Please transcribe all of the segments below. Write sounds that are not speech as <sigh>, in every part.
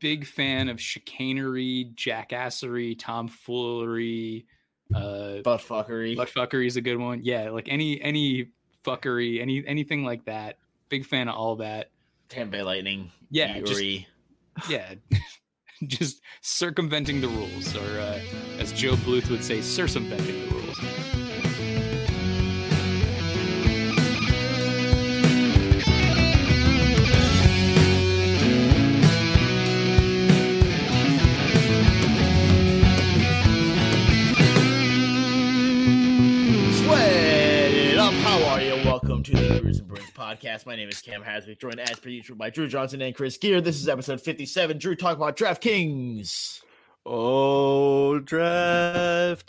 big fan of chicanery, jackassery, tomfoolery, uh, butt fuckery. Butt fuckery is a good one. Yeah, like any any fuckery, any anything like that. Big fan of all that. Tampa Bay Lightning. Yeah, just, yeah, <laughs> just circumventing the rules, or uh, as Joe Bluth would say, circumventing the rules. Podcast. My name is Cam Haswick, joined as per usual by Drew Johnson and Chris Gear. This is episode 57. Drew, talk about DraftKings. Oh, DraftKings.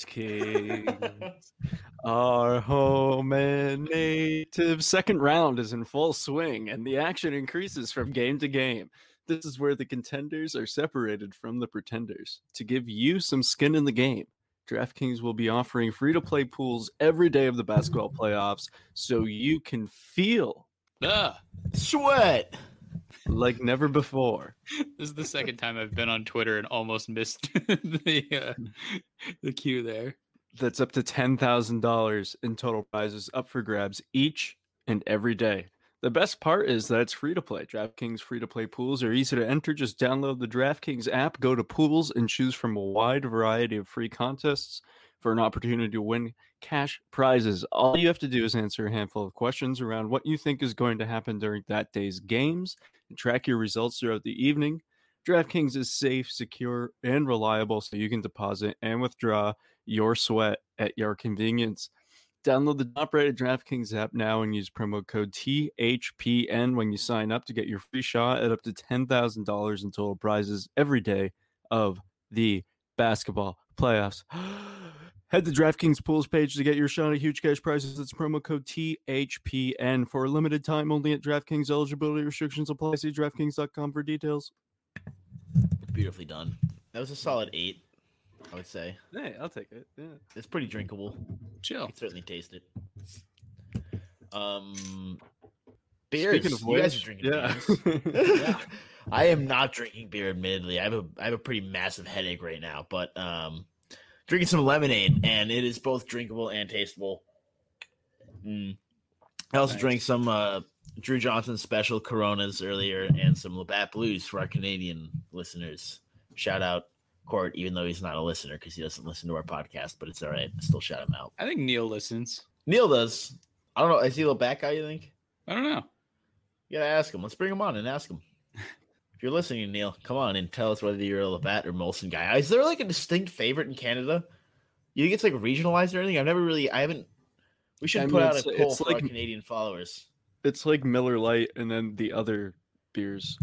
<laughs> Our home and native second round is in full swing, and the action increases from game to game. This is where the contenders are separated from the pretenders to give you some skin in the game. DraftKings will be offering free to play pools every day of the basketball <laughs> playoffs so you can feel Ugh. Sweat. Like never before. This is the second time I've been on Twitter and almost missed <laughs> the uh, the cue there. That's up to ten thousand dollars in total prizes up for grabs each and every day. The best part is that it's free to play. DraftKings free to play pools are easy to enter. Just download the DraftKings app, go to pools, and choose from a wide variety of free contests for an opportunity to win cash prizes. All you have to do is answer a handful of questions around what you think is going to happen during that day's games and track your results throughout the evening. DraftKings is safe, secure, and reliable so you can deposit and withdraw your sweat at your convenience. Download the top rated DraftKings app now and use promo code THPN when you sign up to get your free shot at up to $10,000 in total prizes every day of the basketball playoffs. <gasps> Head to DraftKings Pools page to get your shot at huge cash prizes. That's promo code THPN for a limited time only at DraftKings. Eligibility restrictions apply. See DraftKings.com for details. Beautifully done. That was a solid eight, I would say. Hey, I'll take it. Yeah. It's pretty drinkable. Chill. You certainly taste it. Um, beers. Speaking of you which, guys are drinking yeah. beers. <laughs> yeah. I am not drinking beer. Admittedly, I have a I have a pretty massive headache right now, but um, drinking some lemonade, and it is both drinkable and tasteable. Mm. I also Nice. drank some uh, Drew Johnson special Coronas earlier, and some Labatt Blues for our Canadian listeners. Shout out Court, even though he's not a listener because he doesn't listen to our podcast, but it's all right. I still shout him out. I think Neil listens. Neil does. I don't know. Is he a Labatt guy? You think? I don't know. You gotta ask him. Let's bring him on and ask him. <laughs> If you're listening, Neil, come on and tell us whether you're a Labatt or Molson guy. Is there like a distinct favorite in Canada? You think it's like regionalized or anything? I've never really. I haven't. We should I put mean, out a it's- poll it's for like- our Canadian followers. It's like Miller Lite and then the other beers.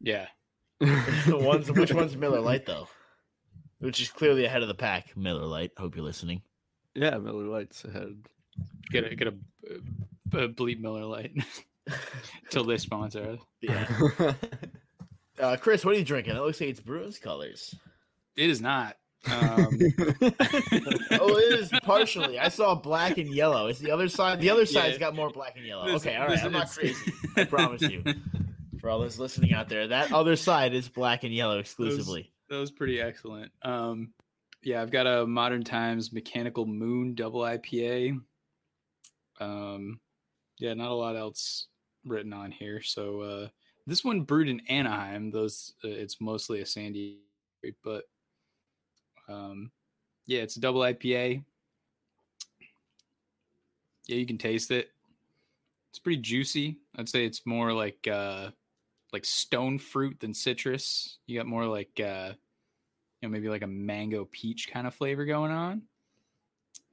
Yeah. <laughs> the ones, which one's Miller Lite though? <laughs> Which is clearly ahead of the pack. Miller Lite. Hope you're listening. Yeah, Miller Lite's ahead. Get a get a, uh, bleep Miller Lite till they sponsor us. Yeah. <laughs> Uh, Chris, what are you drinking? It looks like it's Bruins colors. It is not. <laughs> Um, oh, it is partially. I saw black and yellow. It's the other side. The other side's Yeah. got more black and yellow. This- okay, all right. this- I'm not it's- crazy. <laughs> I promise you. For all those listening out there, that other side is black and yellow exclusively. That was pretty excellent. Um, yeah, I've got a Modern Times Mechanical Moon Double IPA. Um, yeah, not a lot else written on here. So uh, this one brewed in Anaheim. Those uh, it's mostly a sandy, but um, yeah, it's a double IPA. Yeah, you can taste it. It's pretty juicy. I'd say it's more like uh, like stone fruit than citrus. You got more like uh, you know maybe like a mango peach kind of flavor going on.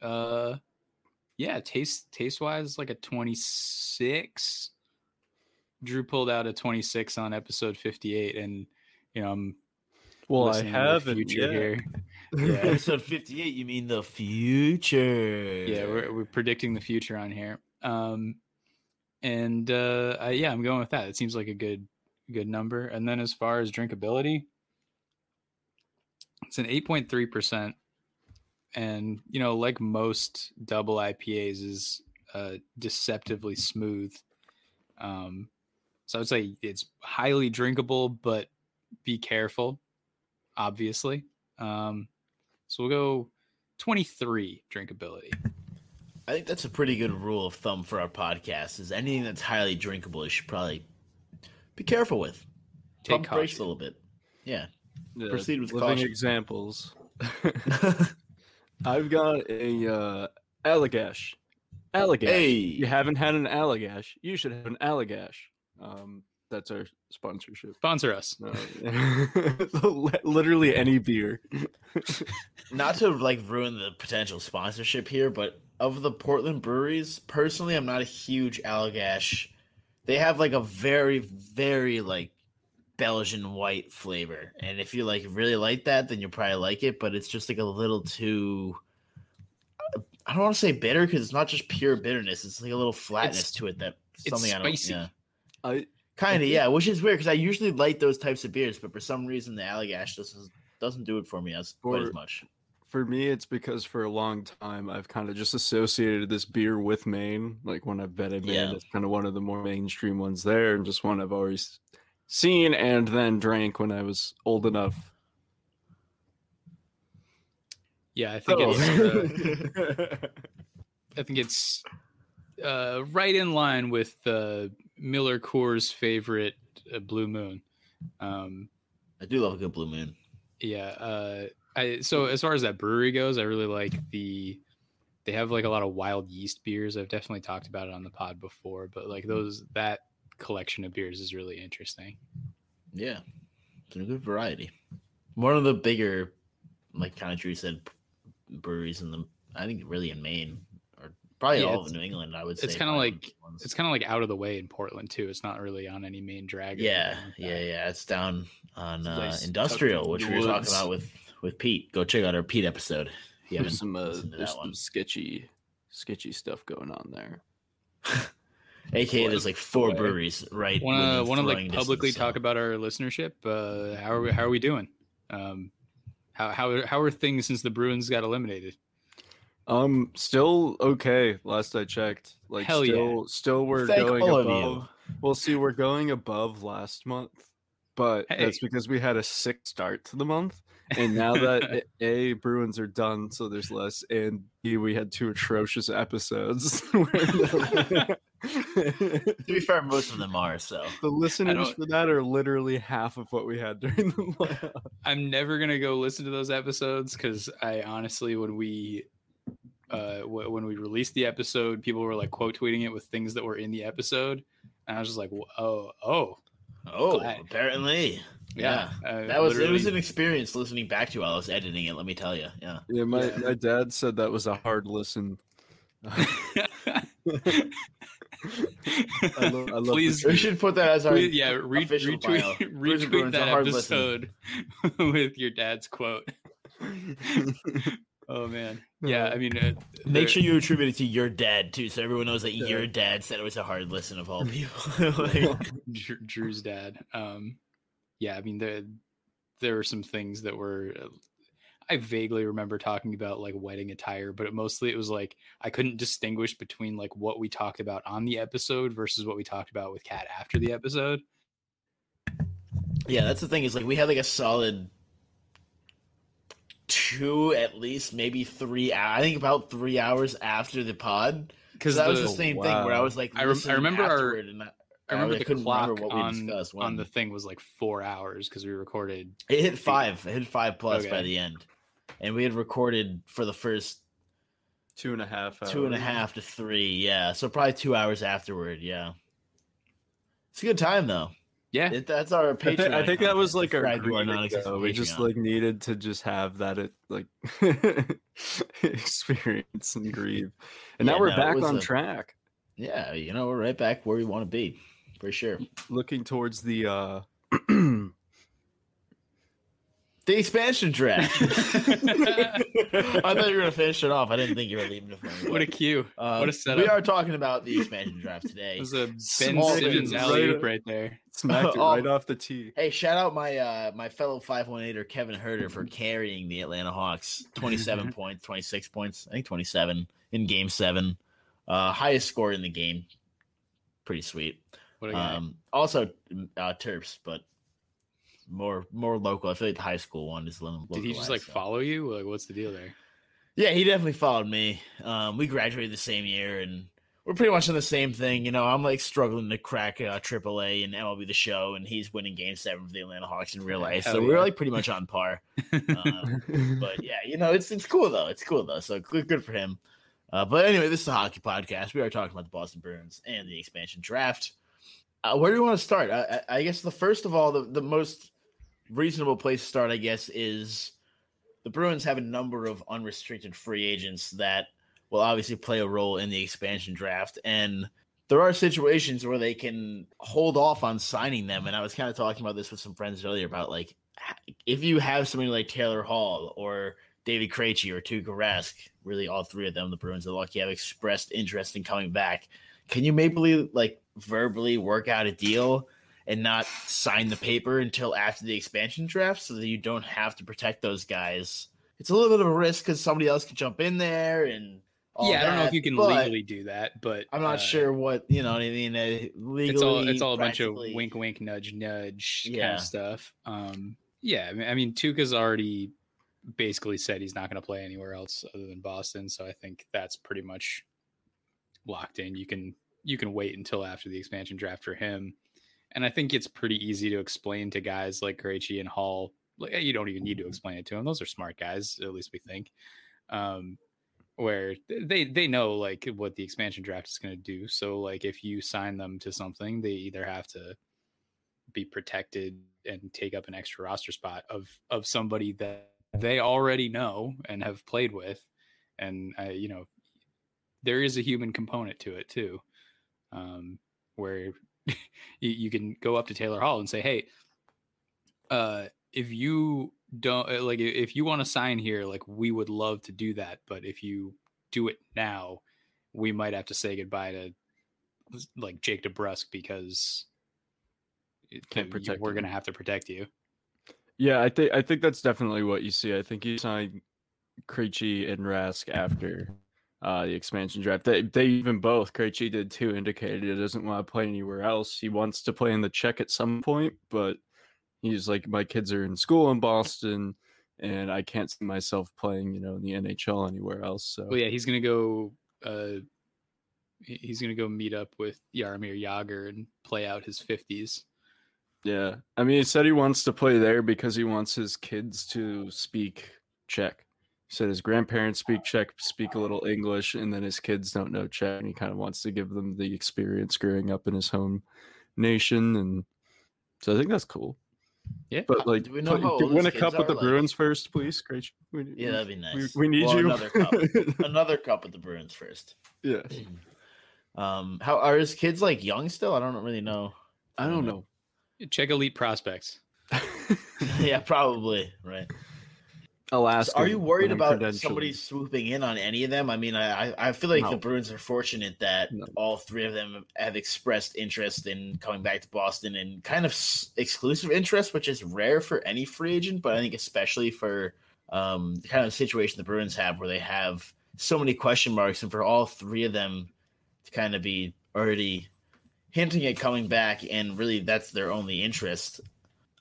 Uh, yeah, taste taste wise, like a twenty six. Drew pulled out a twenty six on episode fifty eight, and you know I'm Well, I listening to the haven't future yet. here. Yeah. <laughs> Episode 58, you mean the future. Yeah, we're we're predicting the future on here. Um, and uh, I, yeah, I'm going with that. It seems like a good good number. And then as far as drinkability, it's an 8.3 percent, and you know, like most double IPAs, is uh, deceptively smooth. Um, so I would say it's highly drinkable, but be careful, obviously. Um, so we'll go 23 drinkability. I think that's a pretty good rule of thumb for our podcast. Is anything that's highly drinkable, you should probably be careful with. Take Pump brakes a little bit. Yeah. Yeah, Proceed with living caution. examples. <laughs> I've got a uh, Allagash. Allagash. Hey. You haven't had an Allagash. You should have an Allagash. Um, that's our sponsorship. Sponsor us. No. <laughs> Literally any beer. <laughs> Not to like ruin the potential sponsorship here, but of the Portland breweries, personally, I'm not a huge Allagash. They have like a very, very like Belgian white flavor, and if you like really like that, then you'll probably like it. But it's just like a little too. I don't want to say bitter because it's not just pure bitterness. It's like a little flatness It's- to it that something I don't. Yeah. I Kind of, yeah, which is weird because I usually like those types of beers, but for some reason the Allagash doesn't doesn't do it for me as quite as much. For me, it's because for a long time I've kind of just associated this beer with Maine. Like when I've been in Maine, Yeah. it's kind of one of the more mainstream ones there, and just one I've always seen and then drank when I was old enough. Yeah, I think So- it's uh, <laughs> I think it's uh, right in line with uh, Miller Coors' favorite uh, Blue Moon. Um, I do love a good blue moon. yeah, uh, I so as far as that brewery goes, I really like the. They have like a lot of wild yeast beers. I've definitely talked about it on the pod before, but like those that collection of beers is really interesting. Yeah, it's a good variety. One of the bigger, like kind of Drew said, breweries in the I think really in Maine or probably Yeah, all of New England. I would say it's kinda like- ones. It's kind of like out of the way in Portland too. It's not really on any main drag. yeah, like yeah, yeah. It's down on uh, nice, industrial, which we were talking about with with Pete. Go check out our Pete episode. If There's some, uh, there's some sketchy, sketchy stuff going on there. <laughs> AKA, there's like four way. breweries right. want to within want to like publicly distance, talk so- about our listenership uh how are we how are we doing um how how how are things since the bruins got eliminated Um, still okay. Last I checked, like Hell yeah. still, still we're Thank going above. We'll see, we're going above last month, but that's because we had a sick start to the month, and now that <laughs> a Bruins are done, so there's less, and b we had two atrocious episodes. <laughs> <laughs> To be fair, most of them are so. The listeners for that are literally half of what we had during the playoffs. i'm never gonna go listen to those episodes because i honestly when we uh when we released the episode people were like quote tweeting it with things that were in the episode and i was just like oh oh Oh, Glad. apparently, yeah, yeah. uh, That was it. Was an experience listening back to while I was editing it. Let me tell you. Yeah. Yeah, my Yeah. my dad said that was a hard listen. <laughs> I love, I love Please- We should put that as our Tweet- yeah, re- official retweet, bio. <laughs> retweet that hard listen. episode <laughs> with your dad's quote. Oh man, yeah. I mean, uh, Make sure you attribute it to your dad too, so everyone knows that Yeah. your dad said it was a hard listen of all people. <laughs> <laughs> Like, Drew's dad. Um, yeah, I mean, there there were some things that were. uh, I vaguely remember talking about like wedding attire, but it mostly it was like I couldn't distinguish between like what we talked about on the episode versus what we talked about with Kat after the episode. yeah, that's the thing is like we had like a solid two at least, maybe three. I think about three hours after the pod. Because Because that was the, the same thing where I was like, I rem- I remember our- and I, I remember I the couldn't clock remember what we on discussed on the thing was like four hours because we recorded. It hit five. It hit five plus by the end, and we had recorded for the first two and a half. two hours. half to three. Yeah, so probably two hours afterward. Yeah, it's a good time though. Yeah, It, that's our I, thi- Patreon. I think that was like our Subscribe to green We just like needed to just have that it like <laughs> experience and grieve, and Yeah, now we're no, back on a- track, yeah, you know, we're right back where we want to be, for sure. looking towards the uh <clears throat> The expansion draft. <laughs> I thought you were gonna finish it off. I didn't think you were leaving it for me. what a cue! Um, what a setup! We are talking about the expansion draft today. It was a Ben Small Simmons alley oop Right- right there. Smacked it <laughs> Oh. right off the tee. Hey, shout out my uh my fellow 518er Kevin Huerter for carrying the Atlanta Hawks. <laughs> 27 points, 26 points, I think 27 in game 7. Uh highest score in the game. Pretty sweet. What a guy. Um also uh Terps, but more more local. I feel like the high school one is a little Did he just like so. follow you? Like, what's the deal there? Yeah, he definitely followed me. Um, we graduated the same year, and we're pretty much on the same thing. You know, I'm like struggling to crack uh, AAA and MLB the Show, and he's winning Game Seven for the Atlanta Hawks in real life. Hell so we're like pretty much on par. <laughs> Um, but yeah, you know, it's it's cool though. It's cool though. So good, good for him. Uh, but anyway, this is a hockey podcast. We are talking about the Boston Bruins and the expansion draft. Uh, where do we want to start? I, I I guess the first of all, the, the most reasonable place to start, I guess, is the Bruins have a number of unrestricted free agents that will obviously play a role in the expansion draft. And there are situations where they can hold off on signing them. And I was kind of talking about this with some friends earlier about like if you have somebody like Taylor Hall or David Krejci or Tuukka Rask, really all three of them, the Bruins are lucky have expressed interest in coming back. Can you maybe like verbally work out a deal and not sign the paper until after the expansion draft so that you don't have to protect those guys? It's a little bit of a risk because somebody else could jump in there and all yeah, I don't know if you can legally do that, but I'm not uh, sure what you know what I mean. Uh, legally, It's all it's all a bunch of wink, wink, nudge, nudge kind of stuff. Um, yeah, I mean, I mean, Tuukka's already basically said he's not going to play anywhere else other than Boston, so I think that's pretty much locked in. You can you can wait until after the expansion draft for him, and I think it's pretty easy to explain to guys like Krejci and Hall. Like you don't even need to explain it to them; those are smart guys, at least we think. Um, where they they know like what the expansion draft is going to do. So like if you sign them to something, they either have to be protected and take up an extra roster spot of of somebody that they already know and have played with, and uh, you know there is a human component to it too, um, where <laughs> you, you can go up to Taylor Hall and say, hey, uh, if you don't uh, like if you want to sign here like we would love to do that but if you do it now we might have to say goodbye to like Jake DeBrusk because it- Can't protect we're gonna have to protect you. Yeah, I think I think that's definitely what you see. I think you signed Krejci and Rask after uh, the expansion draft. They they even both Krejci did too indicated he doesn't want to play anywhere else. He wants to play in the Czech at some point, but he's like my kids are in school in Boston, and I can't see myself playing you know in the NHL anywhere else. So well yeah he's gonna go uh he's gonna go meet up with Jaromir Jagr and play out his 50s Yeah, I mean, he said he wants to play there because he wants his kids to speak Czech. He said his grandparents speak Czech, speak a little English, and then his kids don't know Czech, and he kind of wants to give them the experience growing up in his home nation, and so I think that's cool. yeah But like, do we know put- how old win a cup kids with the Like- Bruins first, please. Great. We, Yeah, that'd be we- nice. We, need Well, you. Another cup. <laughs> another cup with the Bruins first. yeah, <clears throat> Um, how are his kids like young still? I don't really know. I don't know. check elite prospects <laughs> yeah, probably right. Alaska. So are you worried about somebody swooping in on any of them? I mean, I I feel like the Bruins are fortunate that No. all three of them have expressed interest in coming back to Boston and kind of s- exclusive interest, which is rare for any free agent, but I think especially for um, the kind of situation the Bruins have, where they have so many question marks, and for all three of them to kind of be already hinting at coming back, and really that's their only interest.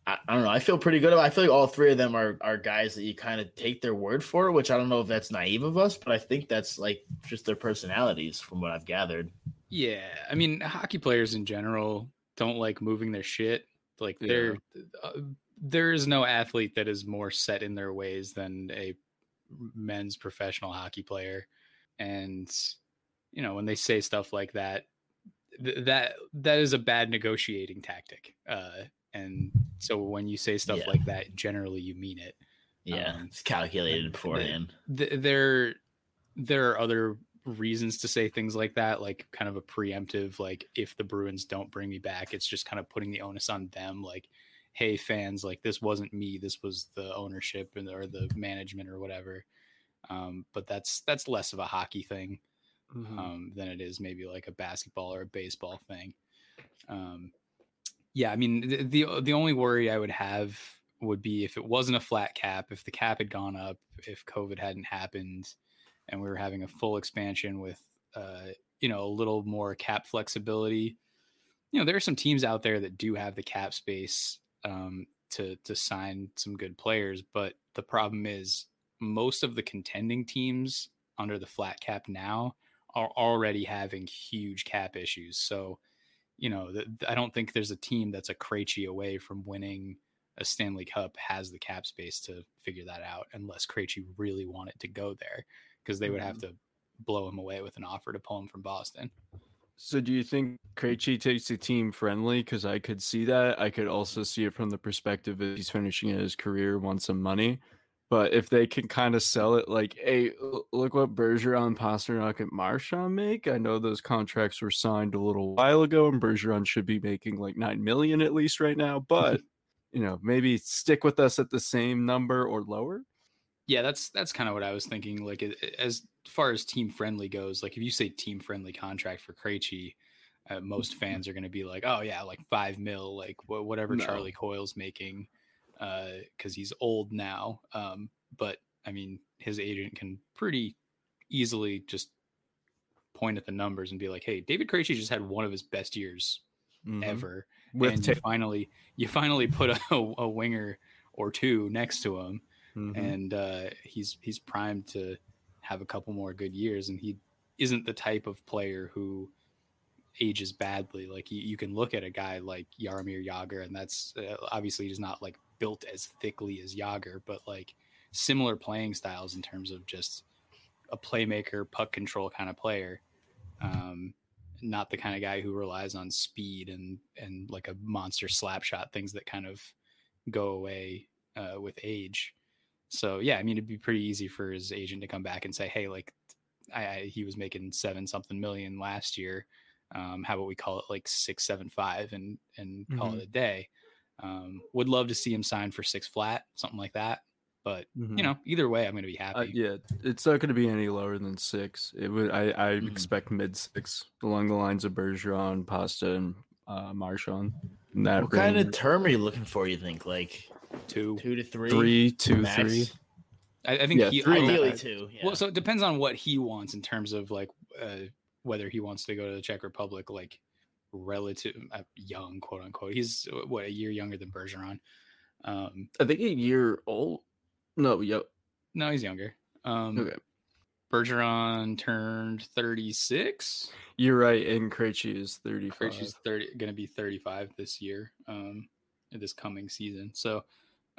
I, I don't know. I feel pretty good about. I feel like all three of them are are guys that you kind of take their word for, which I don't know if that's naive of us, but I think that's like just their personalities from what I've gathered. Yeah, I mean, hockey players in general don't like moving their shit. Like Yeah. there, uh, there is no athlete that is more set in their ways than a men's professional hockey player, and you know when they say stuff like that, th- that that is a bad negotiating tactic. Uh, and so when you say stuff Yeah. like that, generally you mean it. Yeah, Um, it's calculated beforehand. th- there there are other reasons to say things like that like kind of a preemptive like if the bruins don't bring me back it's just kind of putting the onus on them like hey fans, like this wasn't me, this was the ownership and or the management or whatever. Um, but that's that's less of a hockey thing Mhm. um, than it is maybe like a basketball or a baseball thing. Um, yeah, I mean the, the the only worry I would have would be if it wasn't a flat cap, if the cap had gone up, if COVID hadn't happened, and we were having a full expansion with uh, you know a little more cap flexibility. You know, there are some teams out there that do have the cap space um, to to sign some good players, but the problem is most of the contending teams under the flat cap now are already having huge cap issues. So, you know, th- I don't think there's a team that's a Krejci away from winning a Stanley Cup has the cap space to figure that out, unless Krejci really wanted to go there, because they would have mm-hmm. to blow him away with an offer to pull him from Boston. So do you think Krejci takes a team friendly? Because I could see that. I could also see it from the perspective of he's finishing his career, wants some money. But if they can kind of sell it like, hey, look what Bergeron, Pastrnak, and Marchand make. I know those contracts were signed a little while ago, and Bergeron should be making like nine million at least right now. But <laughs> you know, maybe stick with us at the same number or lower. Yeah, that's that's kind of what I was thinking. Like as far as team friendly goes, like if you say team friendly contract for Krejci, uh, most fans are going to be like, oh yeah, like five mil, like wh- whatever No. Charlie Coyle's making, because he's old now. Um, but I mean, his agent can pretty easily just point at the numbers and be like, hey, David Krejci just had one of his best years Mhm. ever with and ta- you finally you finally put a, <laughs> a winger or two next to him Mhm. and uh, he's he's primed to have a couple more good years and he isn't the type of player who ages badly like you, you can look at a guy like Jaromir Jagr and that's uh, obviously he's not like built as thickly as Jagr but like similar playing styles in terms of just a playmaker puck control kind of player um, not the kind of guy who relies on speed and and like a monster slap shot things that kind of go away uh, with age so yeah i mean it'd be pretty easy for his agent to come back and say hey like I, I he was making seven something million last year um, how about we call it like six seven five and and call Mhm. it a day um, would love to see him sign for six flat something like that but Mhm. you know either way i'm going to be happy Uh, yeah, it's not going to be any lower than six. It would. I. I Mhm. expect mid six, along the lines of Bergeron, Pasta, and uh, Marchand. In that What kind of term are you looking for? You think like two two to three, three, two, max? three. I, I think Yeah, he three. Ideally I- two. Yeah. Well, so it depends on what he wants in terms of like uh, whether he wants to go to the Czech Republic, like relative uh, young, quote unquote. He's uh, what a year younger than Bergeron. Um, I think a year old. No, yep. no, he's younger. Um, Okay, Bergeron turned thirty six. you're right. And Krejci is thirty-five. Krejci's thirty, going to be thirty five this year, um, this coming season. So,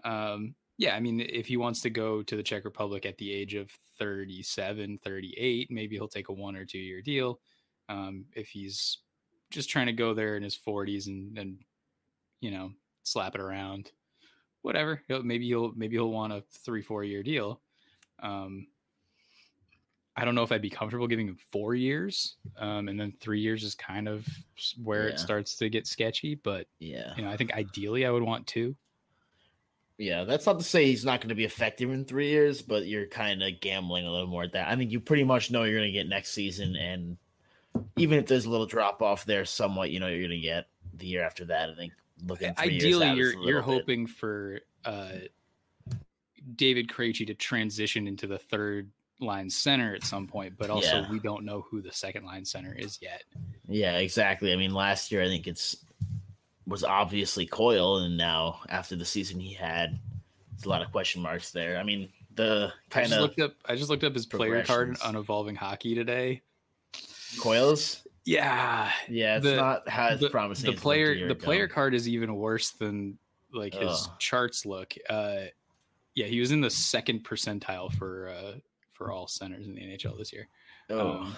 um, yeah, I mean, if he wants to go to the Czech Republic at the age of 37, 38, maybe he'll take a one or two year deal. Um, if he's just trying to go there in his 40s and, and you know, slap it around, whatever, he'll, maybe he'll maybe he'll want a three four year deal. Um, I don't know if I'd be comfortable giving him four years, um, and then three years is kind of where Yeah. it starts to get sketchy. But yeah. you know, I think ideally I would want two. Yeah, that's not to say he's not going to be effective in three years, but you're kind of gambling a little more at that. I think you pretty much know you're going to get next season, and even if there's a little drop off there, somewhat, you know, you're going to get the year after that. I think looking three years Ideally, you're you're bit- hoping for uh, David Krejci to transition into the third line center at some point, but also Yeah. we don't know who the second line center is yet. Yeah, exactly. I mean, last year I think it's was obviously Coyle, and now after the season he had, it's a lot of question marks there. I mean, the I kind just of looked up. I just looked up his player card on Evolving Hockey today. Coyle's. Yeah, Yeah, it's The- not how the, promising. the as it looked a player the ago. player card is even worse than like his Ugh. charts look. Uh, yeah, he was in the second percentile for uh, for all centers in the NHL this year. Oh, um,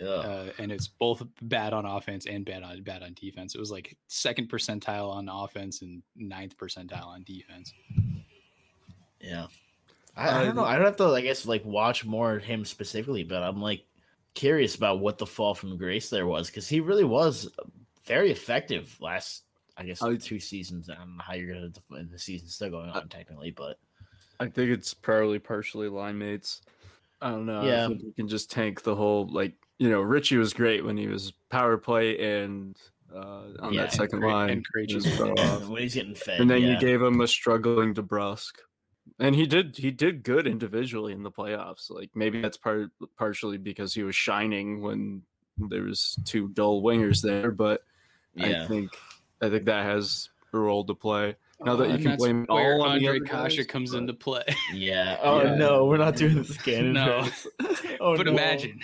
ugh. uh, and it's both bad on offense and bad on bad on defense. It was like second percentile on offense and ninth percentile on defense. Yeah. I, I don't know. I don't have to, I guess, like watch more of him specifically, but I'm like curious about what the fall from grace there was because he really was very effective last. I guess I- two seasons. I don't know how you're gonna define the season's still going on technically, but I think it's probably partially line mates. I don't know. Yeah. I think you can just tank the whole like you know Ritchie was great when he was power play and uh, on Yeah, that second Cra- line and just off. when he's getting fed, and then yeah. you gave him a struggling DeBrusk, and he did he did good individually in the playoffs. Like maybe that's part partially because he was shining when there was two dull wingers there, but yeah. I think I think that has a role to play. Now that oh, you can that's blame it where all on the Ondrej Kase guys, comes but- into play. <laughs> Yeah. Oh Yeah. no, we're not doing this again. No. <laughs> oh, but no. imagine.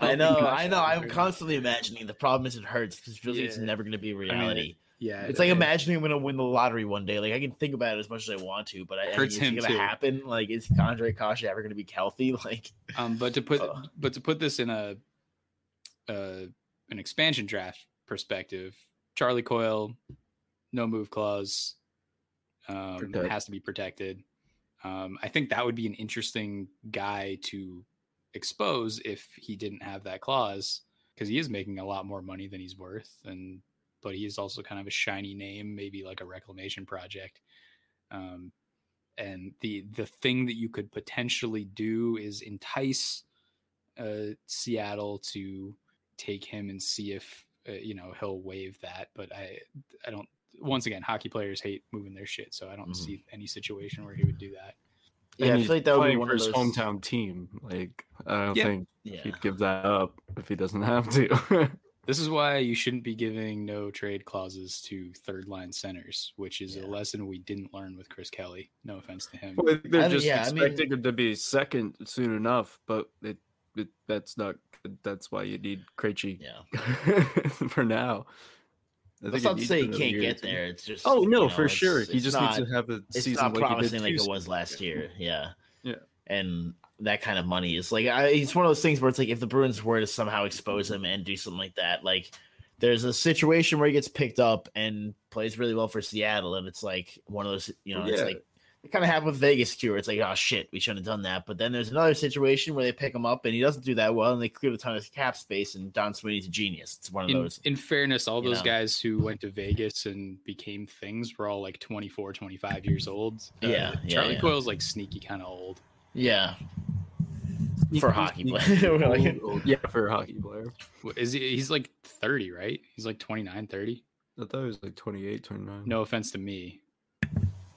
I know, I know. I'm constantly imagining. The problem is it hurts because really it's never going to be reality. Yeah, it's like imagining I'm going to win the lottery one day. Like I can think about it as much as I want to, but I, I mean, Hurts is it going to too. happen? Like is Ondrej Kase ever going to be healthy? <laughs> Like Um, but to put Ugh. but to put this in a uh, an expansion draft perspective, Charlie Coyle, no move clause, um, Protect. has to be protected. Um, I think that would be an interesting guy to expose if he didn't have that clause because he is making a lot more money than he's worth, and but he is also kind of a shiny name, maybe like a reclamation project. Um, and the the thing that you could potentially do is entice uh, Seattle to take him and see if uh, you know he'll waive that. But I I don't. Once again, hockey players hate moving their shit, so I don't Mhm. see any situation where he would do that. yeah, and I feel like that would be one for of his those. hometown team. Like I don't Yeah. think Yeah. he'd give that up if he doesn't have to. <laughs> This is why you shouldn't be giving no trade clauses to third line centers, which is Yeah. a lesson we didn't learn with Chris Kelly. No offense to him. Well, they're I- just yeah, I mean- expecting him to be second soon enough, but it, it that's not. good. That's why you need Krejci Yeah. <laughs> for now. I That's think not it to say he can't year get two. there. It's just Oh no, you know, for sure. He just not, needs to have a it's season not like he promising did like it was last ago. year. Yeah. Yeah. And that kind of money is like I, it's one of those things where it's like if the Bruins were to somehow expose him and do something like that, like there's a situation where he gets picked up and plays really well for Seattle, and it's like one of those, you know, it's like it kind of happened with Vegas too, where it's like, oh shit, we shouldn't have done that. But then there's another situation where they pick him up and he doesn't do that well, and they clear a ton of cap space, and Don Sweeney's a genius. It's one of In, those. in fairness, all those know. guys who went to Vegas and became things were all like 24, 25 years old. Uh, Yeah, yeah, Charlie yeah. Coyle's like sneaky kind of old. Yeah, He- for he's hockey player. Like- old- old- yeah, for a hockey player. Is he, he's like 30, right? He's like 29, 30. I thought he was like 28, 29. No offense to me.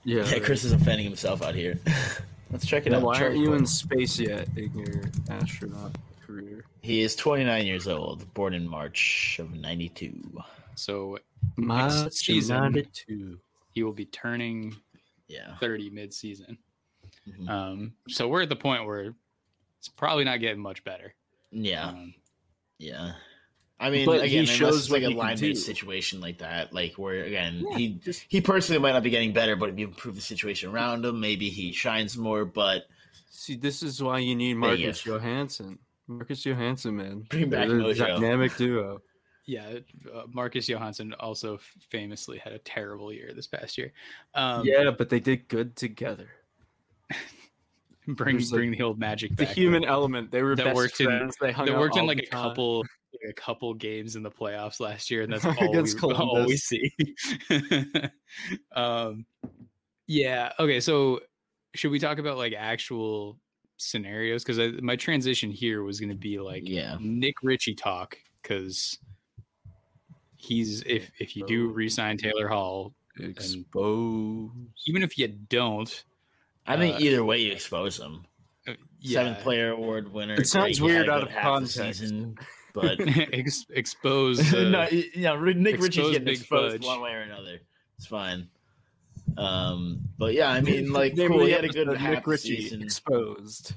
Yeah. yeah, Chris is offending himself out here. <laughs> Let's check it Yeah, out. why aren't you in space yet in your astronaut career? He is 29 years old, born in March of 92. So March season- 92. he will be turning Yeah. 30 mid-season. Mhm. Um, so we're at the point where it's probably not getting much better. Yeah. Um, Yeah. I mean, But he again, unless shows it's like a he line situation like that, like where again Yeah, he just- he personally might not be getting better, but if you improve the situation around him, maybe he shines more. But See, this is why you need There you Marcus go. Johansson. Marcus Johansson, man. Bring back They're a Mojo. dynamic duo. yeah, uh, Marcus Johansson also famously had a terrible year this past year. Um, yeah, but they did good together. <laughs> bring there's, like, bring the old magic The back. human element. They were that best worked in- friends. they hung that worked in like a time. couple like a couple games in the playoffs last year, and that's <laughs> <laughs> all we, Against all we see. um, yeah. Okay. So, should we talk about like actual scenarios? Because my transition here was going to be like yeah, Nick Ritchie talk because he's if if you do re-sign Taylor Hall, Exposed. even if you don't, I think uh, either way you expose him. uh, yeah, Seventh player award winner. It sounds great, weird out of context. season, <laughs> but ex- expose. <laughs> Uh, no, yeah, Nick Ritchie's getting Big exposed Fudge. one way or another. It's fine. Um, but yeah, I mean, <laughs> like, cool. He had a good half Nick Ritchie season. exposed.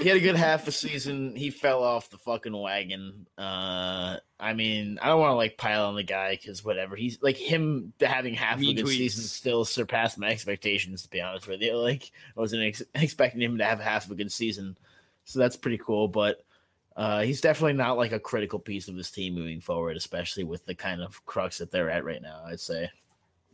He had a good half a season. He fell off the fucking wagon. Uh, I mean, I don't want to like pile on the guy because whatever. He's like him having half Mean a good season still surpassed my expectations. To be honest with you, like I wasn't ex- expecting him to have half of a good season, so that's pretty cool. But uh, he's definitely not like a critical piece of this team moving forward, especially with the kind of crux that they're at right now. I'd say.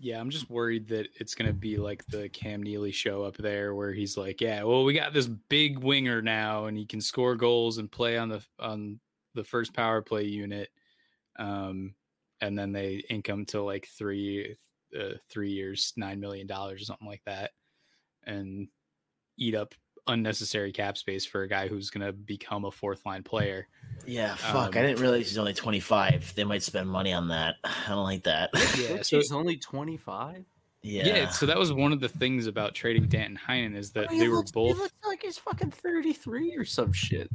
Yeah, I'm just worried that it's gonna be like the Cam Neely show up there, where he's like, "Yeah, well, we got this big winger now, and he can score goals and play on the on the first power play unit." Um, and then they ink him to like three uh, three years, nine million dollars or something like that, and eat up unnecessary cap space for a guy who's going to become a fourth line player. Yeah, fuck. I Um, didn't realize he's only 25. They might spend money on that. <sighs> I don't like that. Yeah, so he's only 25. yeah. yeah. so that was one of the things about trading Danton Heinen is that they were both Looks like he's fucking 33 or some shit.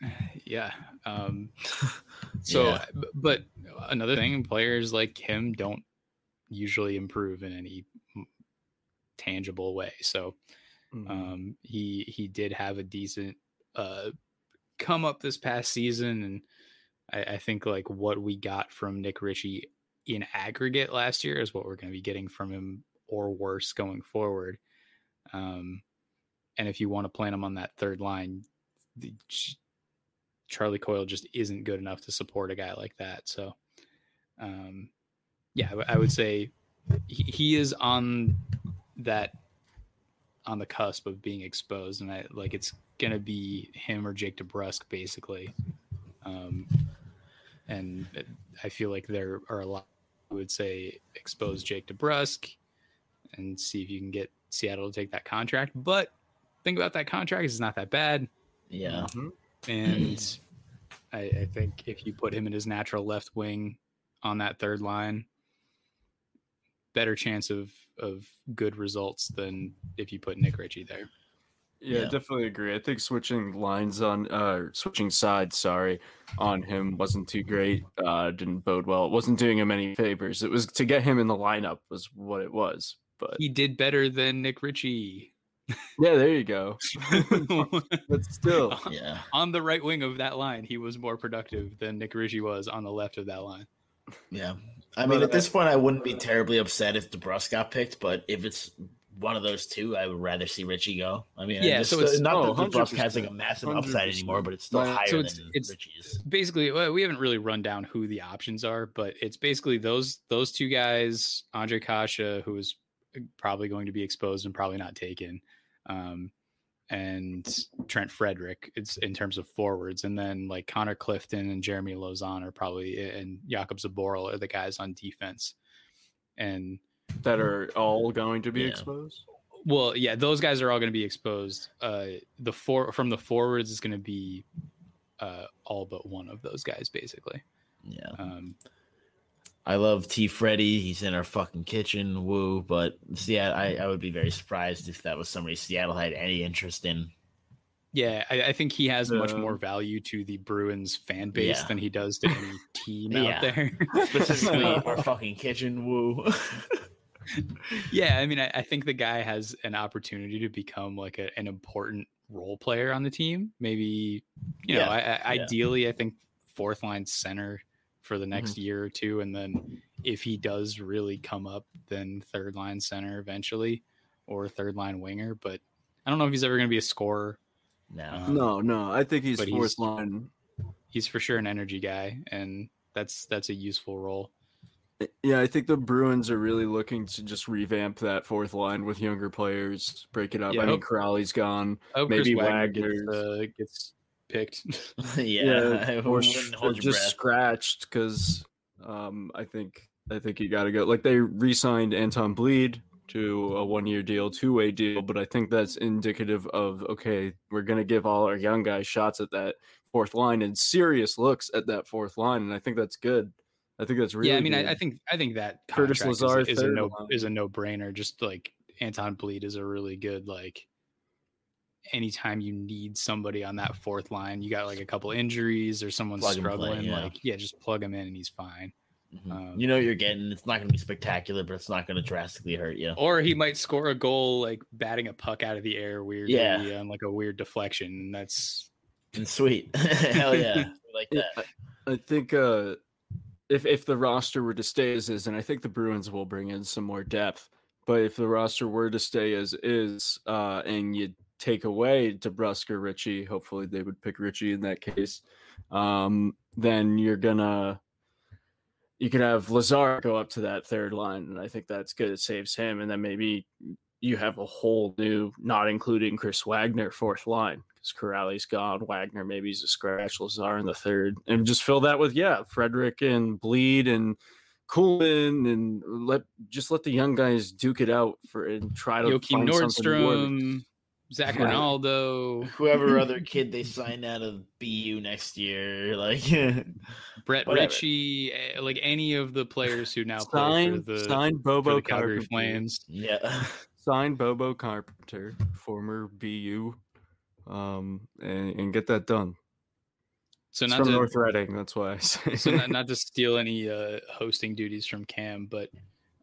<sighs> yeah. Um, <laughs> so, Yeah. but another thing, players like him don't usually improve in any tangible way. So, Mhm. um, he he did have a decent uh, come up this past season, and I, I think like what we got from Nick Ritchie in aggregate last year is what we're going to be getting from him, or worse going forward. Um, and if you want to plan him on that third line, the, Charlie Coyle just isn't good enough to support a guy like that. So, um, yeah, I would say he, he is on that on the cusp of being exposed, and I like it's gonna be him or Jake DeBrusk basically. Um, and I feel like there are a lot who would say expose Jake DeBrusk and see if you can get Seattle to take that contract. But think about that contract; it's not that bad. Yeah. Mhm. And I, I think if you put him in his natural left wing on that third line, better chance of of good results than if you put Nick Ritchie there. Yeah, Yeah. definitely agree. I think switching lines on, uh, switching sides, sorry, on him wasn't too great. Uh, didn't bode well. It wasn't doing him any favors. It was to get him in the lineup was what it was. But He did better than Nick Ritchie. yeah, there you go. <laughs> But still, <laughs> Yeah. on the right wing of that line, he was more productive than Nick Ritchie was on the left of that line. Yeah. I mean, But, at this point, I wouldn't be terribly upset if DeBrusk got picked, but if it's one of those two, I would rather see Ritchie go. I mean, Yeah, so it's- not oh, that DeBrusk has like a 100%, massive upside anymore, but it's still My- higher so it's- than it's- Ritchie's. Basically, well, we haven't really run down who the options are, but it's basically those those two guys, Ondrej Kase, who is probably going to be exposed and probably not taken, um, and Trent Frederic. It's in terms of forwards, and then like Connor Clifton and Jeremy Lauzon are probably and Jakub Zboril are the guys on defense. And that are all going to be Yeah. exposed. Well, yeah, those guys are all going to be exposed. Uh, the four from the forwards is going to be uh, all but one of those guys, basically. Yeah. Um, I love T. Freddy. He's in our fucking kitchen. Woo. But yeah, I, I would be very surprised if that was somebody Seattle had any interest in. yeah, I, I think he has much more value to the Bruins fan base Yeah. than he does to any <laughs> team Yeah. out there. Specifically, <laughs> our fucking kitchen. Woo. yeah, I mean, I, I think the guy has an opportunity to become like a, an important role player on the team. Maybe, you know, Yeah, I, I, yeah. ideally, I think fourth line center for the Mm-hmm. next year or two, and then if he does really come up, then third line center eventually, or third line winger. But I don't know if he's ever going to be a scorer. no. Um, No, no, I think he's fourth he's- line. He's for sure an energy guy, and that's that's a useful role. Yeah, I think the Bruins are really looking to just revamp that fourth line with younger players, break it up. Yeah, I mean, hope- Kuraly's gone. Maybe Chris Wagner gets, uh, gets picked. <laughs> yeah. <laughs> I or wouldn't hold your just breath. scratched because um, I think I think you got to go. Like they re-signed Anton Blidh to a one-year deal, two-way deal, but I think that's indicative of okay, we're gonna give all our young guys shots at that fourth line and serious looks at that fourth line, and I think that's good. I think that's really. yeah, I mean, I, good. I think I think that Curtis contract Lazar, is, is a no line. is a no brainer. Just like Anton Blidh is a really good like. Anytime you need somebody on that fourth line, you got like a couple injuries or someone's Plug and play, struggling. yeah. Like, yeah, just plug him in and he's fine. Mhm. um, you know what you're getting. It's not going to be spectacular, but it's not going to drastically hurt you. Or he might score a goal like batting a puck out of the air weird, Yeah. on like a weird deflection. And that's And sweet. <laughs> Hell yeah. <laughs> Like Yeah, that. I think uh, if if the roster were to stay as is, and I think the Bruins will bring in some more depth, but if the roster were to stay as is, uh, and you take away DeBrusk or Ritchie, hopefully they would pick Ritchie in that case. Um, then you're gonna you could have Lazar go up to that third line, and I think that's good. It saves him, and then maybe you have a whole new, not including Chris Wagner, fourth line because Kuraly's gone. Wagner maybe he's a scratch. Lazar in the third, and just fill that with yeah, Frederic and Blidh and Kuhlman, and let just let the young guys duke it out for and try to Joakim find something. Nordstrom, Zach Yeah. Ronaldo, Whoever <laughs> other kid they sign out of BU next year, <laughs> like Brett Whatever. Ritchie, eh, like any of the players who now play for Sign, the, sign Bobo the Calgary Carpenter. Flames. yeah. <laughs> Sign Bobo Carpenter, former BU, um, and, and get that done. So It's not from to North Reading. That's why I say. so not, not to steal any uh, hosting duties from Cam, but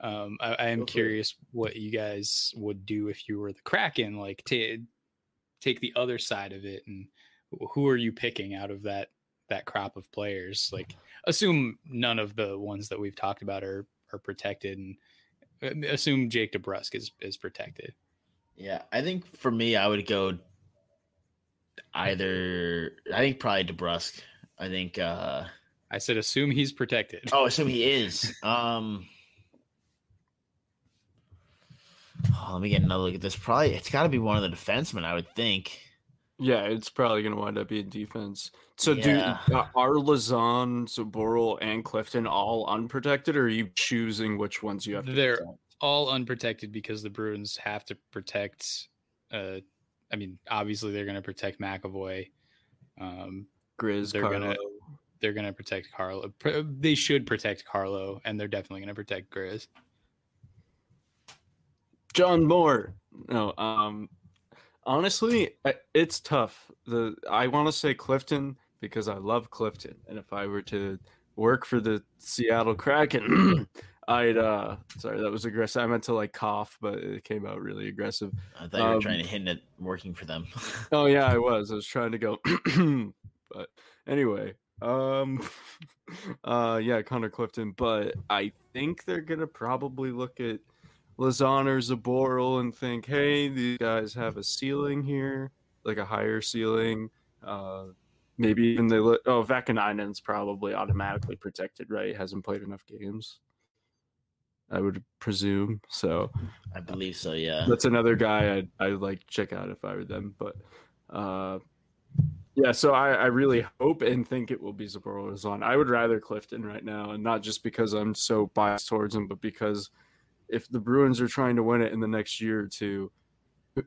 um, I, I am for it. curious what you guys would do if you were the Kraken. Like ta take the other side of it, and who are you picking out of that that crop of players? Like, assume none of the ones that we've talked about are are protected, and uh, assume Jake DeBrusk is is protected. Yeah, I think for me, I would go either. I think probably DeBrusk. I think. uh I said assume he's protected. Oh, assume he is. <laughs> Um. Oh, let me get another look at this. Probably it's got to be one of the defensemen. I would think. Yeah, it's probably going to wind up being defense. So, Yeah. do uh, are Lauzon, Zboril, and Clifton all unprotected, or are you choosing which ones you have to? They're- protect? all unprotected because the Bruins have to protect. Uh, I mean, obviously they're going to protect McAvoy. Um, Grizz, they're Carlo. gonna- they're going to protect Carlo. Pr- They should protect Carlo, and they're definitely going to protect Grizz. John Moore. No, um, honestly, it's tough. The I want to say Clifton because I love Clifton, and if I were to work for the Seattle Kraken, <clears throat> I'd. uh Sorry, that was aggressive. I meant to like cough, but it came out really aggressive. I thought you were Um, trying to hint at working for them. <laughs> Oh yeah, I was. I was trying to go, <clears throat> but anyway, um, <laughs> uh, yeah, Connor Clifton. But I think they're gonna probably look at Lauzon or Zboril and think, hey, these guys have a ceiling here, like a higher ceiling. Uh, maybe even they look. Oh, Vaakanainen's probably automatically protected, right? Hasn't played enough games. I would presume so I believe so. Yeah. that's another guy I'd, I'd like check out if I were them. But uh, yeah, so I, I really hope and think it will be Zboril Lauzon. I would rather Clifton right now, and not just because I'm so biased towards him, but because if the Bruins are trying to win it in the next year or two,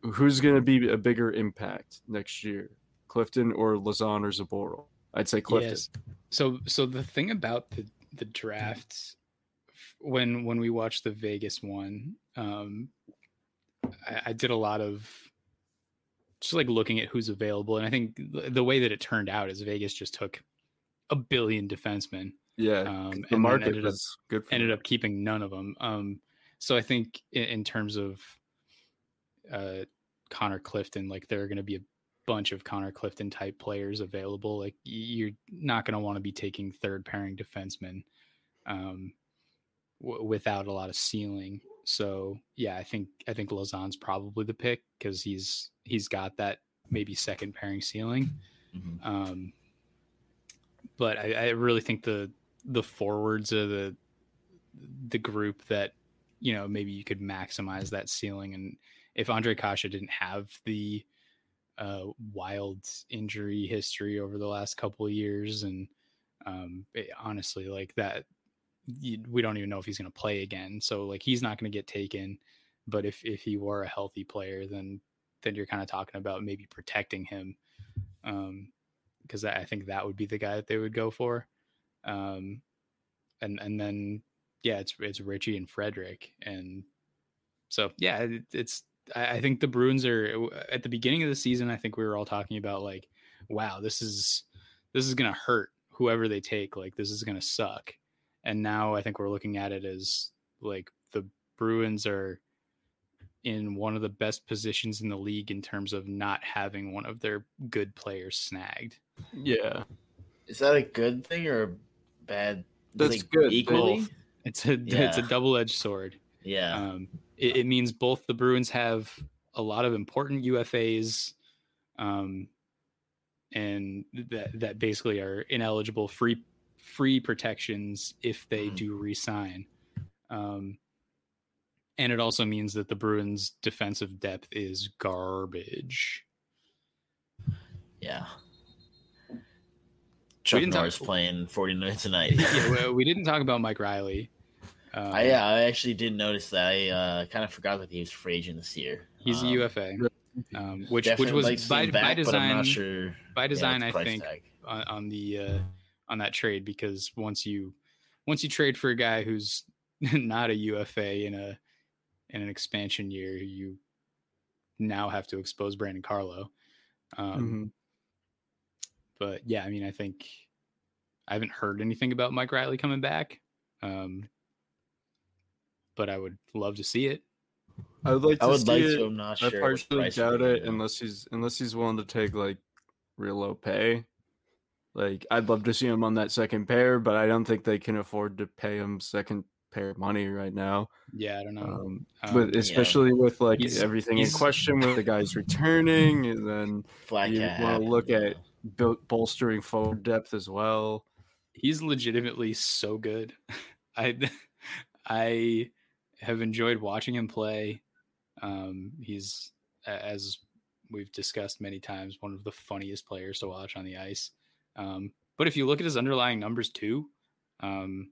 who's going to be a bigger impact next year, Clifton or Lauzon or Zboril? I'd say Clifton. Yes. So so the thing about the the drafts when when we watched the Vegas one, um, I, I did a lot of just like looking at who's available, and I think the, the way that it turned out is Vegas just took a billion defensemen, Yeah, um, the market ended up good. For ended up keeping none of them. Um, so I think in, in terms of uh, Connor Clifton, like there are going to be a bunch of Connor Clifton type players available. Like you're not going to want to be taking third pairing defensemen um, w- without a lot of ceiling. So yeah, I think I think Lauzon's probably the pick because he's he's got that maybe second pairing ceiling. Mhm. Um, but I, I really think the the forwards are the the group that you know maybe you could maximize that ceiling. And if Ondrej Kase didn't have the uh, wild injury history over the last couple of years, and um, it- honestly, like that, you, we don't even know if he's going to play again. So like he's not going to get taken. But if if he were a healthy player, then then you're kind of talking about maybe protecting him. Um, because I I think that would be the guy that they would go for. Um, and and then yeah, it's it's Ritchie and Frederic, and so yeah, it, it's I, I think the Bruins are at the beginning of the season. I think we were all talking about like, wow, this is this is gonna hurt whoever they take. Like this is gonna suck. And now I think we're looking at it as like the Bruins are in one of the best positions in the league in terms of not having one of their good players snagged. Yeah, Is that a good thing or a bad? That's like, good. Equally. It's a it's a double edged sword. Yeah. Um, it, it means both the Bruins have a lot of important UFAs, um, and that that basically are ineligible free free protections if they Mhm. do resign. Um, and it also means that the Bruins' defensive depth is garbage. Yeah. Chuck didn't talk- playing 49 tonight. <laughs> yeah, we, <laughs> we didn't talk about Mike Reilly. Um, I, yeah, I actually did notice that. I uh, kind of forgot that he was free agent this year. he's a Um, UFA, um, which which was like by, him by back, I'm design. not sure. By design, the I think on, on the uh, on that trade because once you once you trade for a guy who's <laughs> not a UFA in a in an expansion year, you now have to expose Brandon Carlo. Um, Mhm. But yeah, I mean, I think I haven't heard anything about Mike Reilly coming back. Um, but I would love to see it. I would like to I would see like it. to. I'm not I sure. what partially doubt would be, it unless he's unless he's willing to take like real low pay. Like I'd love to see him on that second pair, but I don't think they can afford to pay him second pair money right now. Yeah, I don't know. Um, Um, with especially with like He's- everything in question with the guys returning, and then Flat you wanna look yeah. at bol- bolstering forward depth as well. He's legitimately so good. <laughs> I I have enjoyed watching him play. Um, he's as we've discussed many times, one of the funniest players to watch on the ice. Um, but if you look at his underlying numbers too, um,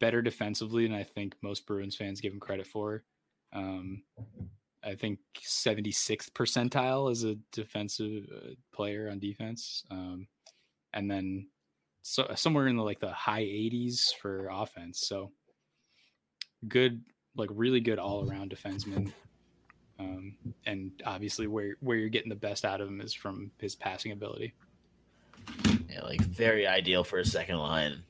better defensively than I think most Bruins fans give him credit for. Um, I think 76th percentile as a defensive uh, player on defense. Um, and then so somewhere in the like the high 80s for offense. So good, like really good all around defenseman. Um, and obviously where where you're getting the best out of him is from his passing ability. Yeah, like very ideal for a second line.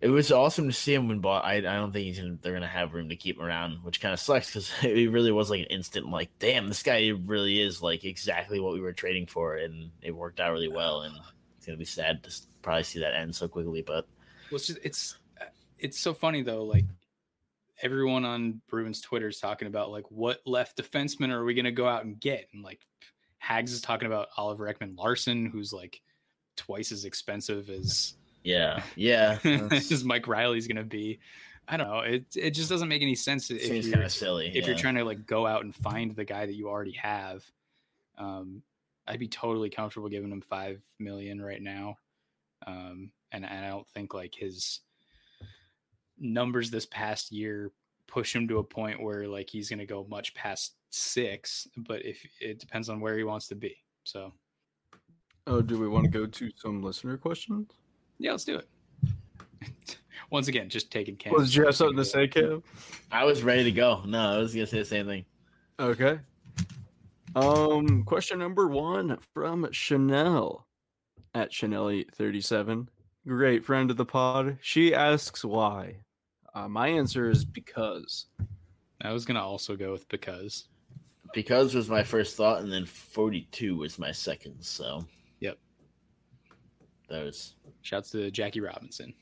It was awesome to see him when bought. I, I don't think gonna, they're gonna have room to keep him around, which kind of sucks because it <laughs> really was like an instant like, damn, this guy really is like exactly what we were trading for, and it worked out really well. And it's gonna be sad to probably see that end so quickly, but Well, it's just, it's uh, it's so funny though. Like everyone on Bruins Twitter is talking about like what left defenseman are we going to go out and get? And like Hags is talking about Oliver Ekman-Larsson, who's like twice as expensive as yeah, yeah, <laughs> as Mike Reilly's going to be. I don't know. It it just doesn't make any sense if seems you're, kind of silly. if you're trying to like go out and find the guy that you already have. Um, I'd be totally comfortable giving him five million right now. Um, and, and I don't think like his numbers this past year push him to a point where like he's going to go much past six. But if it depends on where he wants to be, so Oh, do we want to go to some listener questions? yeah, let's do it. <laughs> Once again, just taking Cam. Well, did you have something to say, Cam? I was ready to go. No, I was gonna say the same thing. Okay. Um, question number one from Chanel at Chanel837. Great friend of the pod. She asks why. Uh, my answer is because. I was gonna also go with because. Because was my first thought, and then 42 was my second. So, Yep. Those. Shouts to Jackie Robinson.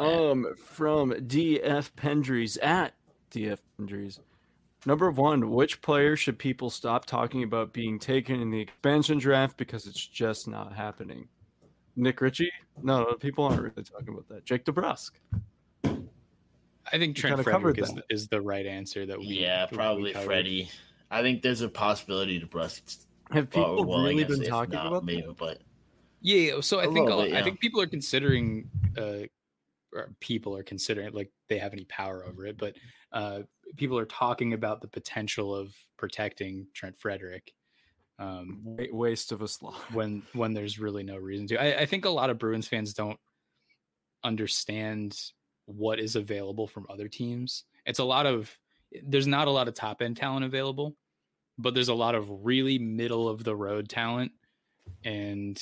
Um, from DF Pendries at DF Pendries. Number one, which player should people stop talking about being taken in the expansion draft because it's just not happening? Nick Ritchie? No, no, people aren't really talking about that. Jake DeBrusk. I think We Trent Frederic is, that. is the right answer that we yeah, probably covered. Freddie. I think there's a possibility DeBrusk. Have people well, well, really been talking not, about maybe, that? but Yeah, so I A think little a- I think people are considering uh or people are considering like they have any power over it, but uh people are talking about the potential of protecting Trent Frederic um Waste of a slot. when when there's really no reason to. I, I think a lot of Bruins fans don't understand what is available from other teams. It's a lot of there's not a lot of top end talent available, but there's a lot of really middle of the road talent, and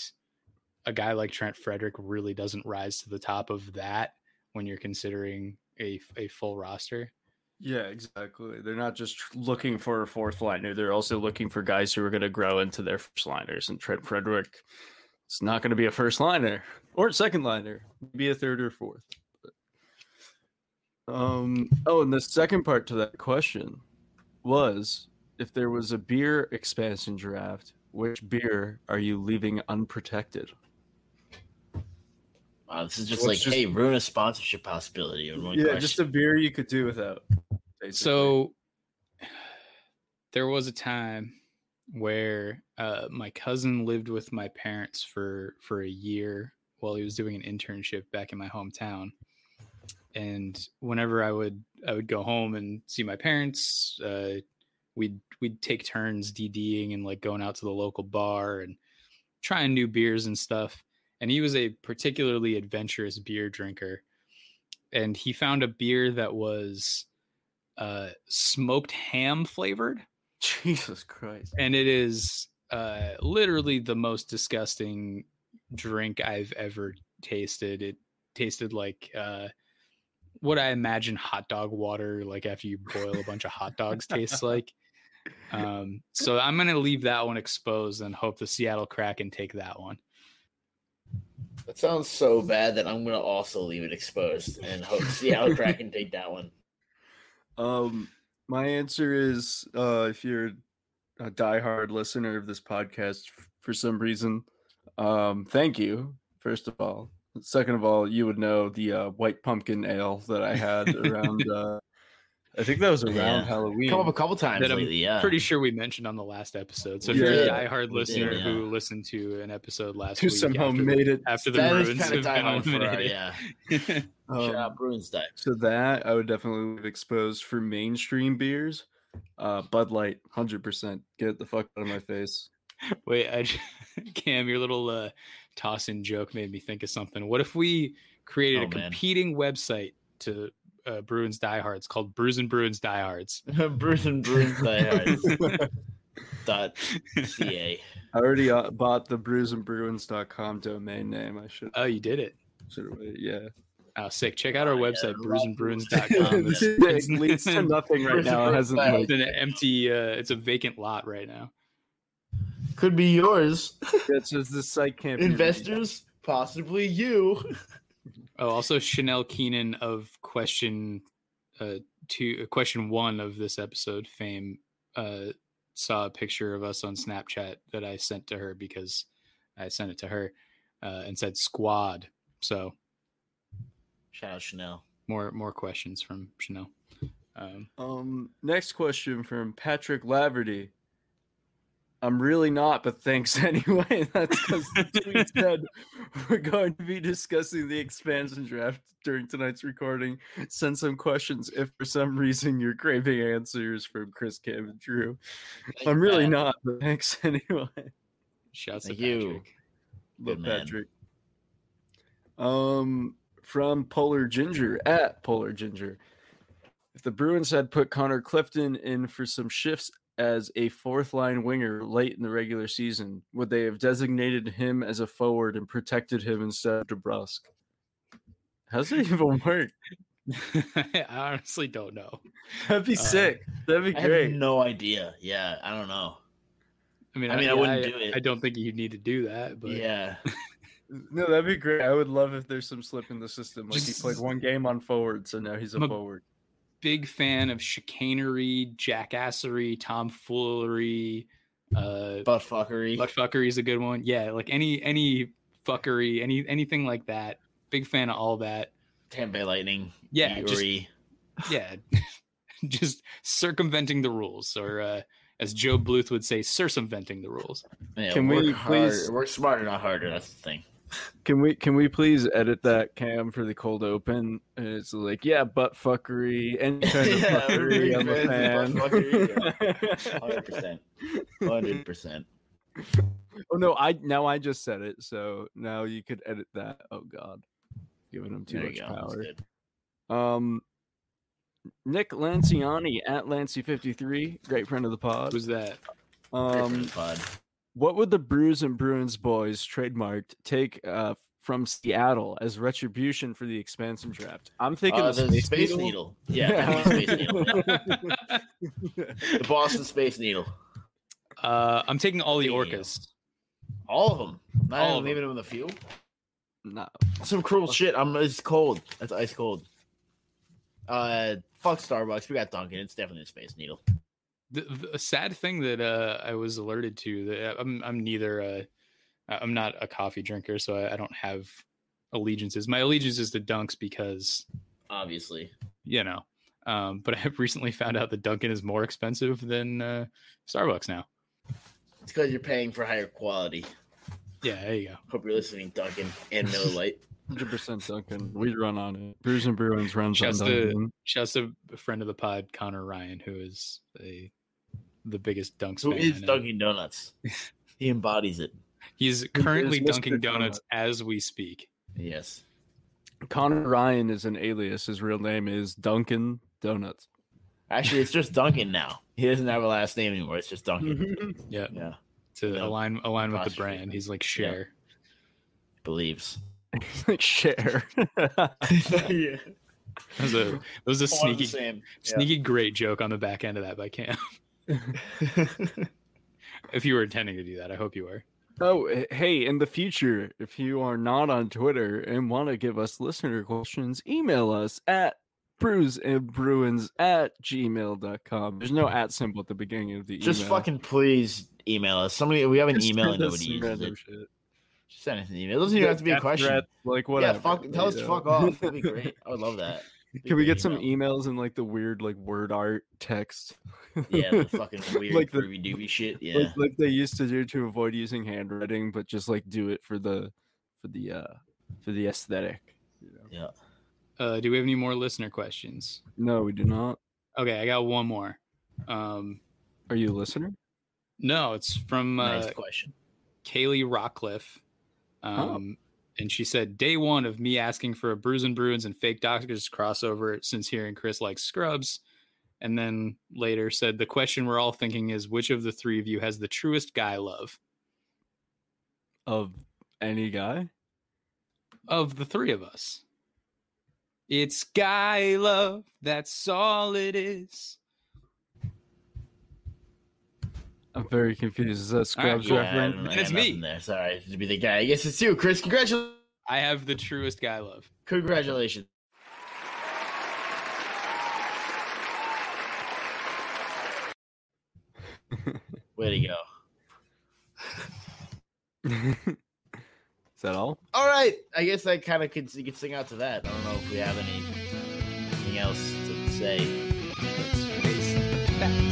a guy like Trent Frederic really doesn't rise to the top of that when you're considering a a full roster. Yeah, exactly. They're not just looking for a fourth liner. They're also looking for guys who are going to grow into their first liners. And Trent Frederic is not going to be a first liner <laughs> or second liner, be a third or fourth. Um. Oh, and the second part to that question was if there was a beer expansion draft, which beer are you leaving unprotected? Wow, this is just Well, like, just- hey, ruin a sponsorship possibility. in one yeah, question. just a beer you could do without. basically. So there was a time where uh, my cousin lived with my parents for for a year while he was doing an internship back in my hometown. And whenever I would I would go home and see my parents, uh, we'd we'd take turns DDing and like going out to the local bar and trying new beers and stuff. And he was a particularly adventurous beer drinker. And he found a beer that was uh, smoked ham flavored Jesus Christ. and it is uh, literally the most disgusting drink I've ever tasted. It tasted like uh, what I imagine hot dog water, like after you boil a bunch of hot dogs, tastes <laughs> like. Um, so I'm gonna leave that one exposed and hope the Seattle Kraken take that one. That sounds so bad that I'm gonna also leave it exposed and hope Seattle <laughs> Kraken take that one. Um, my answer is uh, if you're a diehard listener of this podcast f- for some reason, um, thank you. First of all, second of all, you would know the uh, white pumpkin ale that I had <laughs> around. uh, I think that was around Yeah. Halloween. Come up a couple times That I'm lately, yeah. Pretty sure we mentioned on the last episode. So if We you're a diehard We did, listener yeah. who listened to an episode last week, who week somehow after, made it. after the that is Bruins kind of have been diehard for our, eliminated. yeah. <laughs> um, Shout out Bruins die. So that I would definitely leave exposed for mainstream beers. Uh, Bud Light, hundred percent. Get the fuck out of my face. <laughs> Wait, I, j- <laughs> Cam, your little uh, toss-in joke made me think of something. What if we created Oh, a man. competing website to uh, Bruins Diehards called Brews and Bruins Diehards? <laughs> Bruce and Bruins diehards <laughs> dot ca. I already uh, bought the brewsandbruins.com domain name. I should Oh, you did it. should have. Yeah. Oh, sick. Check out our Oh, yeah, website, love brewsandbruins.com. <laughs> It's- It's, it leads to nothing right now. It hasn't like it's an empty, uh, it's a vacant lot right now. Could be yours. it's just the site can't. Investors, possibly you. Oh, also Chanel Keenan of question uh two uh, question one of this episode fame uh saw a picture of us on Snapchat that I sent to her because I sent it to her uh and said squad. So Shout out Chanel. more more questions from Chanel. Um Um, next question from Patrick Laverty. I'm really not, but thanks <laughs> anyway. That's because the tweet <laughs> said we're going to be discussing the expansion draft during tonight's recording. Send some questions if for some reason you're craving answers from Chris Cam and Drew. I'm really Pat. not, but thanks <laughs> anyway. shouts Thank to you. Patrick. Love Good man. Patrick. Um, from Polar Ginger at Polar Ginger. If the Bruins had put Connor Clifton in for some shifts as a fourth line winger late in the regular season, would they have designated him as a forward and protected him instead of DeBrusk? How's that even <laughs> work? <laughs> I honestly don't know. That'd be Uh, sick. That'd be I have great. no idea. Yeah, I don't know. I mean, I mean, I yeah, wouldn't do it. I don't think you'd need to do that, but yeah. <laughs> No, that'd be great. I would love if there's some slip in the system. Like he played one game on forward, so now he's a I'm a- forward. Big fan of chicanery, jackassery, tomfoolery, uh, Butt fuckery. butt fuckery is a good one. Yeah, like any any fuckery, any anything like that. Big fan of all that. Tampa Bay Lightning. Yeah, just- Yeah, <laughs> just circumventing the rules, or uh, as Joe Bluth would say, circumventing the rules. Yeah, Can work we hard- please- work smarter, not harder? That's the thing. Can we can we please edit that cam for the cold open? And it's like, yeah, butt fuckery, any <laughs> kind of Yeah, fuckery. I'm a fan. <laughs> Hundred percent. Hundred percent. oh no, I now I just said it, so now you could edit that. Oh god, giving him too There much go. Power. Um, Nick Lanciani at Lancy53, great friend of the pod. Who's that? Great for Um, the pod. What would the Brews and Bruins boys trademarked take uh, from Seattle as retribution for the expansion draft? I'm thinking Uh, the, the Space, Space, Needle. Needle. Yeah, the Space Needle. <laughs> The Boston Space Needle. uh, I'm taking all the Damn. orcas. All of them. Not All even of leaving them in the field. no, Some cruel shit. I'm. It's cold. It's ice cold. Uh, fuck Starbucks. We got Dunkin'. It's definitely a Space Needle. The, the sad thing that uh, I was alerted to that I'm I'm neither uh I'm not a coffee drinker, so I, I don't have allegiances. My allegiance is to Dunks because Obviously. you know, um, but <laughs> I have recently found out that Dunkin' is more expensive than uh, Starbucks now. It's because you're paying for higher quality. Yeah, there you go. Hope you're listening, Dunkin' and Miller <laughs> Lite. Hundred percent Dunkin'. We run on it. Brews and Bruins runs on Shouts to Dunkin'. shouts to a friend of the pod, Connor Ryan, who is a the biggest Dunks Who fan. is Dunkin' Donuts? <laughs> he embodies it. He's currently Mr. dunking Donut. donuts as we speak. Yes. Connor Ryan is an alias. His real name is Duncan Donuts. Actually, it's just Duncan now. He doesn't have a last name anymore. It's just Duncan. <laughs> Yeah, Yeah. to Yeah. align align with the brand. He's like Cher. Believes. <laughs> Like Cher. yeah. That was a that was a sneaky same. sneaky great joke on the back end of that by Cam. <laughs> if you were intending to do that, I hope you were. Oh, hey, in the future, if you are not on Twitter and want to give us listener questions, email us at brews and bruins at gmail.com. There's no at symbol at the beginning of the email. Just fucking please email us. Somebody we have an Just email and us nobody some uses it. shit. Just send us an email. It doesn't even have to be a question. threats, like whatever. Yeah, fuck. Tell us to fuck off. That'd be <laughs> great. I would love that. Be Can we get great some emails and like the weird like word art text? Yeah, the fucking <laughs> weird Like the- groovy doobie shit. <laughs> Yeah. like, like they used to do to avoid using handwriting, but just like do it for the for the uh for the aesthetic. you know? yeah. Uh, do we have any more listener questions? No, we do not. Okay, I got one more. Um, Are you a listener? no, it's from uh, nice question. Kaylee Rockcliffe. Um, And she said, day one of me asking for a Brews and Bruins and Fake Doctors crossover since hearing Chris likes Scrubs. And then later said, the question we're all thinking is which of the three of you has the truest guy love? Of any guy? Of the three of us. It's guy love. That's all it is. I'm very confused. Is that Scrubs Yeah, I reference? don't know, I It's got me. nothing There. Sorry to be the guy. I guess it's you, Chris. Congratulations. I have the truest guy love. Congratulations. Way to go. <laughs> Is that all? All right. I guess I kind of could, you could sing out to that. I don't know if we have any anything else to say. Let's face the facts